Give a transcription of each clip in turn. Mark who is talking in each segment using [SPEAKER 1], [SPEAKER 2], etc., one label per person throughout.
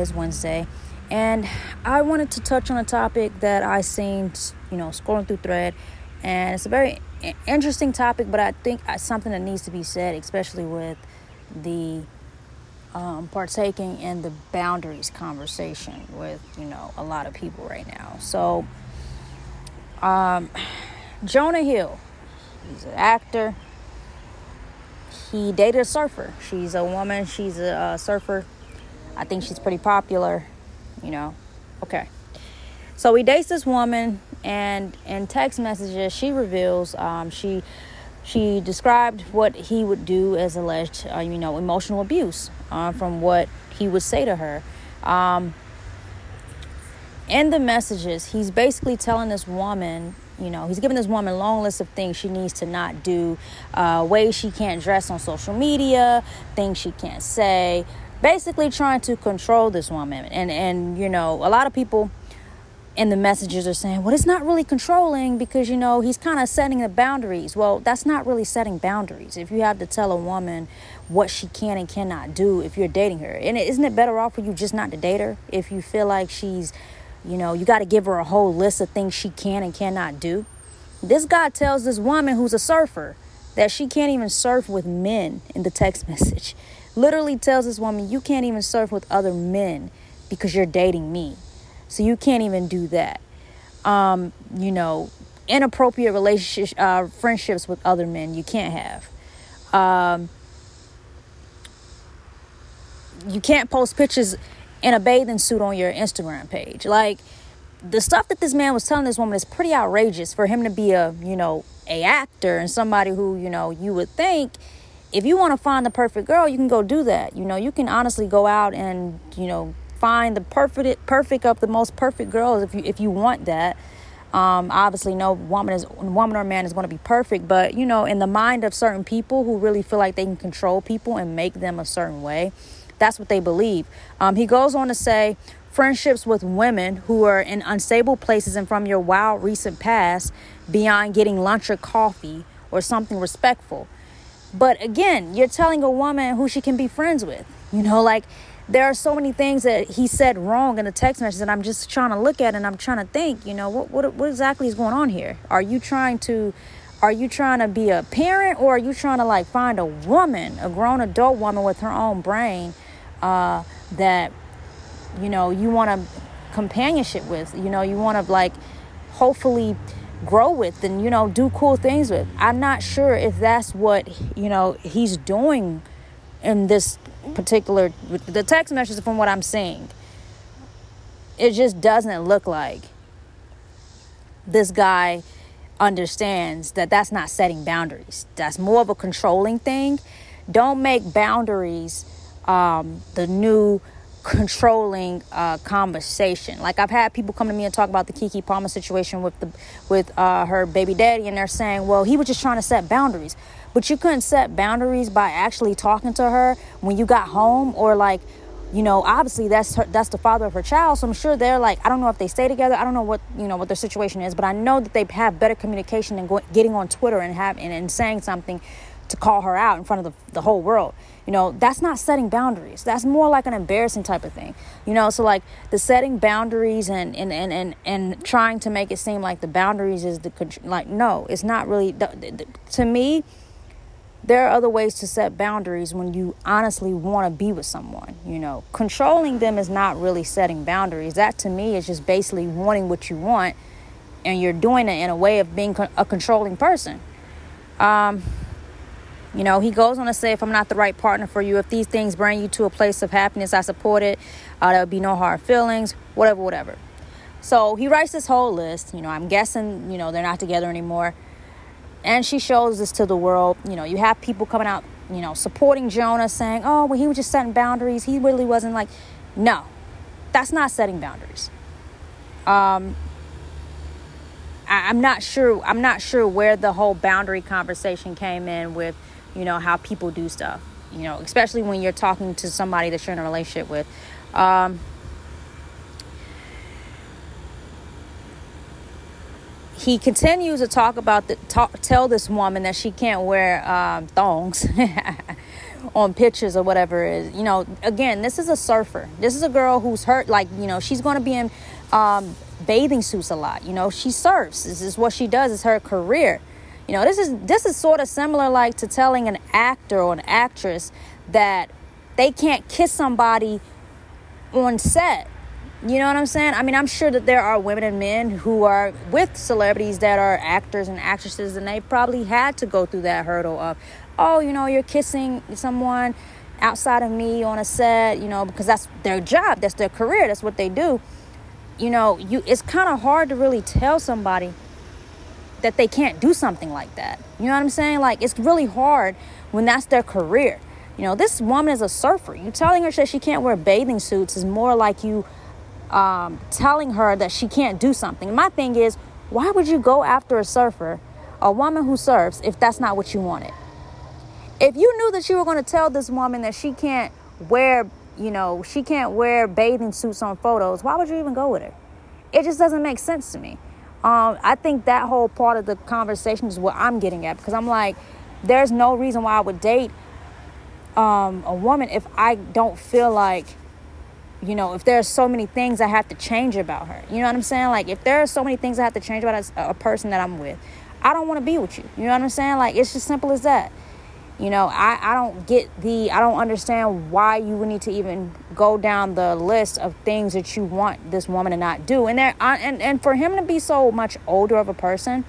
[SPEAKER 1] is Wednesday, and I wanted to touch on a topic that I seen, you know, scrolling through thread, and it's a very interesting topic, but I think it's something that needs to be said, especially with the um, partaking in the boundaries conversation with you know a lot of people right now. So, um, Jonah Hill, he's an actor. He dated a surfer. She's a woman. She's a, a surfer. I think she's pretty popular. You know, okay. So he dates this woman, and in text messages, she reveals um, she she described what he would do as alleged, uh, you know, emotional abuse uh, from what he would say to her. Um, in the messages, he's basically telling this woman, you know, he's giving this woman a long list of things she needs to not do, uh, ways she can't dress on social media, things she can't say, basically trying to control this woman. And and you know, a lot of people and the messages are saying, well, it's not really controlling because, you know, he's kind of setting the boundaries. Well, that's not really setting boundaries. If you have to tell a woman what she can and cannot do if you're dating her, and isn't it better off for you just not to date her if you feel like she's, you know, you got to give her a whole list of things she can and cannot do? This guy tells this woman who's a surfer that she can't even surf with men in the text message. Literally tells this woman, you can't even surf with other men because you're dating me. So you can't even do that. Um, you know, inappropriate relationships, uh, friendships with other men, you can't have. Um, you can't post pictures in a bathing suit on your Instagram page. Like the stuff that this man was telling this woman is pretty outrageous for him to be a, you know, a actor and somebody who, you know, you would think if you want to find the perfect girl, you can go do that. You know, you can honestly go out and, you know, find the perfect perfect of the most perfect girls if you if you want that. Um, obviously, no woman is woman or man is going to be perfect, but you know, in the mind of certain people who really feel like they can control people and make them a certain way, that's what they believe. Um, he goes on to say, friendships with women who are in unstable places and from your wild recent past, beyond getting lunch or coffee or something respectful. But again, you're telling a woman who she can be friends with. You know, like there are so many things that he said wrong in the text message that I'm just trying to look at and I'm trying to think, you know, what what what exactly is going on here? Are you trying to are you trying to be a parent or are you trying to like find a woman, a grown adult woman with her own brain uh, that you know you want a companionship with, you know, you want to like hopefully grow with and you know do cool things with. I'm not sure if that's what, you know, he's doing in this particular the text messages from what I'm seeing. It just doesn't look like this guy understands that that's not setting boundaries. That's more of a controlling thing. Don't make boundaries um, the new controlling uh, conversation. Like I've had people come to me and talk about the Keke Palmer situation with the with uh, her baby daddy, and they're saying, "Well, he was just trying to set boundaries." But you couldn't set boundaries by actually talking to her when you got home or like you know obviously that's her, that's the father of her child so i'm sure they're like i don't know if they stay together i don't know what you know what their situation is but i know that they have better communication than going, getting on twitter and have and, and saying something to call her out in front of the, the whole world you know that's not setting boundaries that's more like an embarrassing type of thing you know so like the setting boundaries and and and and, and trying to make it seem like the boundaries is the like no it's not really to me there are other ways to set boundaries when you honestly want to be with someone. You know, controlling them is not really setting boundaries. That to me is just basically wanting what you want, and you're doing it in a way of being a controlling person. Um, you know, he goes on to say, if I'm not the right partner for you, if these things bring you to a place of happiness, I support it. Uh, there will be no hard feelings, whatever, whatever. So he writes this whole list. You know, I'm guessing, you know, they're not together anymore and she shows this to the world. You know, you have people coming out, you know, supporting Jonah, saying, "Oh, well, he was just setting boundaries. He really wasn't like." No, that's not setting boundaries. Um, I'm not sure. I'm not sure where the whole boundary conversation came in with, you know, how people do stuff. You know, especially when you're talking to somebody that you're in a relationship with. Um, he continues to talk about the talk, tell this woman that she can't wear um, thongs on pictures or whatever is. You know, again, this is a surfer. This is a girl who's hurt. Like, you know, she's going to be in um, bathing suits a lot. You know, she surfs. This is what she does. It's her career. You know, this is this is sort of similar like to telling an actor or an actress that they can't kiss somebody on set. You know what I'm saying? I mean, I'm sure that there are women and men who are with celebrities that are actors and actresses, and they probably had to go through that hurdle of, oh, you know, you're kissing someone outside of me on a set, you know, because that's their job, that's their career, that's what they do. You know, you it's kind of hard to really tell somebody that they can't do something like that. You know what I'm saying? Like it's really hard when that's their career. You know, this woman is a surfer. You telling her that she can't wear bathing suits is more like you um, telling her that she can't do something. My thing is, why would you go after a surfer, a woman who surfs, if that's not what you wanted? If you knew that you were going to tell this woman that she can't wear, you know, she can't wear bathing suits on photos, why would you even go with her? It just doesn't make sense to me. Um, I think that whole part of the conversation is what I'm getting at because I'm like, there's no reason why I would date um, a woman if I don't feel like, you know, if there's so many things I have to change about her. You know what I'm saying? Like, if there are so many things I have to change about a, a person that I'm with, I don't want to be with you. You know what I'm saying? Like, it's just simple as that. You know, I, I don't get the, I don't understand why you would need to even go down the list of things that you want this woman to not do. And there, and, and for him to be so much older of a person,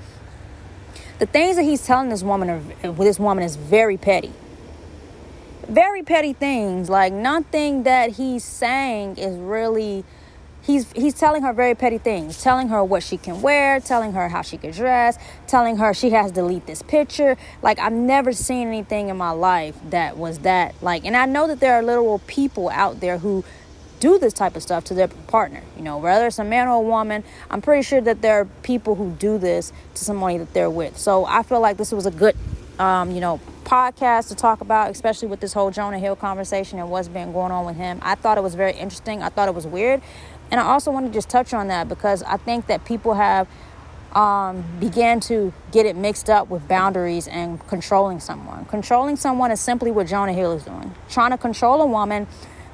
[SPEAKER 1] the things that he's telling this woman, are, this woman is very petty very petty things. Like nothing that he's saying is really he's he's telling her very petty things telling her what she can wear telling her how she can dress telling her she has to delete this picture like i've never seen anything in my life that was that like and i know that there are literal people out there who do this type of stuff to their partner you know whether it's a man or a woman i'm pretty sure that there are people who do this to somebody that they're with so i feel like this was a good um, you know podcast to talk about, especially with this whole Jonah Hill conversation and what's been going on with him. I thought it was very interesting. I thought it was weird. And I also want to just touch on that because I think that people have um, began to get it mixed up with boundaries and controlling someone. Controlling someone is simply what Jonah Hill is doing. Trying to control a woman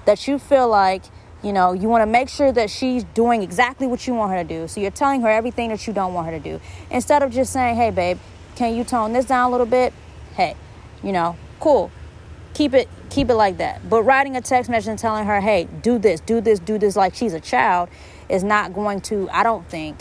[SPEAKER 1] that you feel like, you know, you want to make sure that she's doing exactly what you want her to do. So you're telling her everything that you don't want her to do. Instead of just saying, hey, babe, can you tone this down a little bit? Hey, you know, cool. Keep it keep it like that. But writing a text message and telling her, "Hey, do this, do this, do this," like she's a child, is not going to. I don't think.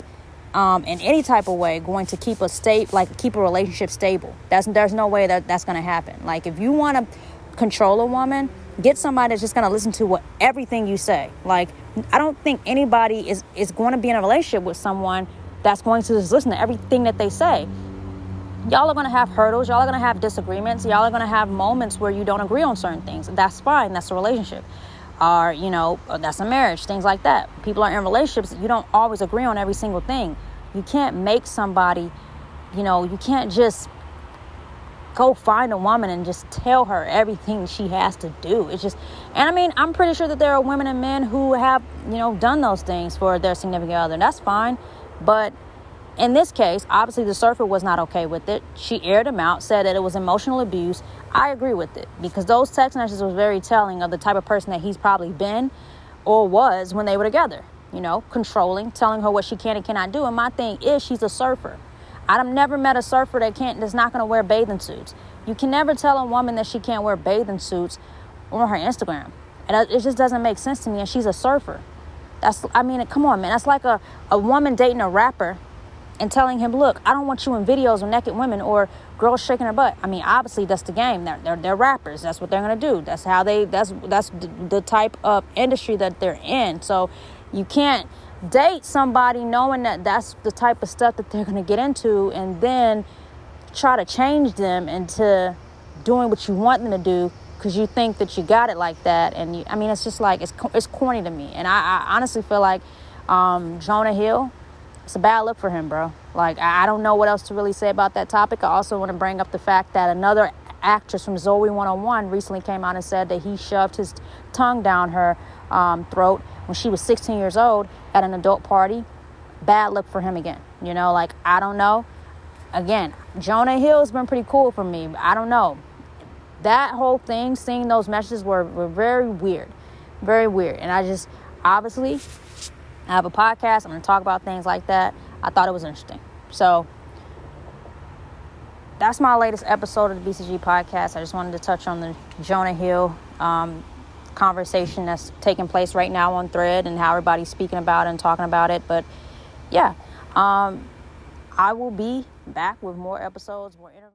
[SPEAKER 1] Um, in any type of way, going to keep a state like keep a relationship stable. That's there's no way that that's going to happen. Like if you want to control a woman, get somebody that's just going to listen to what everything you say. Like I don't think anybody is is going to be in a relationship with someone that's going to just listen to everything that they say y'all are going to have hurdles y'all are going to have disagreements y'all are going to have moments where you don't agree on certain things. That's fine that's a relationship. Or you know uh, that's a marriage things like that. People are in relationships you don't always agree on every single thing. You can't make somebody you know you can't just go find a woman and just tell her everything she has to do. It's just and i mean i'm pretty sure that there are women and men who have you know done those things for their significant other and that's fine. But in this case, obviously the surfer was not okay with it. She aired him out, said that it was emotional abuse. I agree with it because those text messages was very telling of the type of person that he's probably been or was when they were together. You know, controlling, telling her what she can and cannot do. And my thing is, she's a surfer. I've never met a surfer that can't that's not going to wear bathing suits. You can never tell a woman that she can't wear bathing suits on her Instagram. And it just doesn't make sense to me. And she's a surfer. That's I mean, come on, man. That's like a, a woman dating a rapper and telling him, look, I don't want you in videos of naked women or girls shaking their butt. I mean, obviously that's the game. They're, they're, they're rappers. That's what they're going to do. That's how they, that's, that's the, the type of industry that they're in. So you can't date somebody knowing that that's the type of stuff that they're going to get into and then try to change them into doing what you want them to do because you think that you got it like that. And you, I mean, it's just like, it's, it's corny to me. And I, I honestly feel like um, Jonah Hill, it's a bad look for him, bro. Like, I don't know what else to really say about that topic. I also want to bring up the fact that another actress from Zoey 101 recently came out and said that he shoved his tongue down her um, throat when she was 16 years old at an adult party. Bad look for him again. You know, like, I don't know. Again, Jonah Hill's been pretty cool for me. I don't know. that whole thing, seeing those messages were, were very weird. Very weird. And I just, obviously, I have a podcast. I'm going to talk about things like that. I thought it was interesting. So, that's my latest episode of the BCG podcast. I just wanted to touch on the Jonah Hill um, conversation that's taking place right now on Thread and how everybody's speaking about it and talking about it. But yeah, um, I will be back with more episodes, more interviews.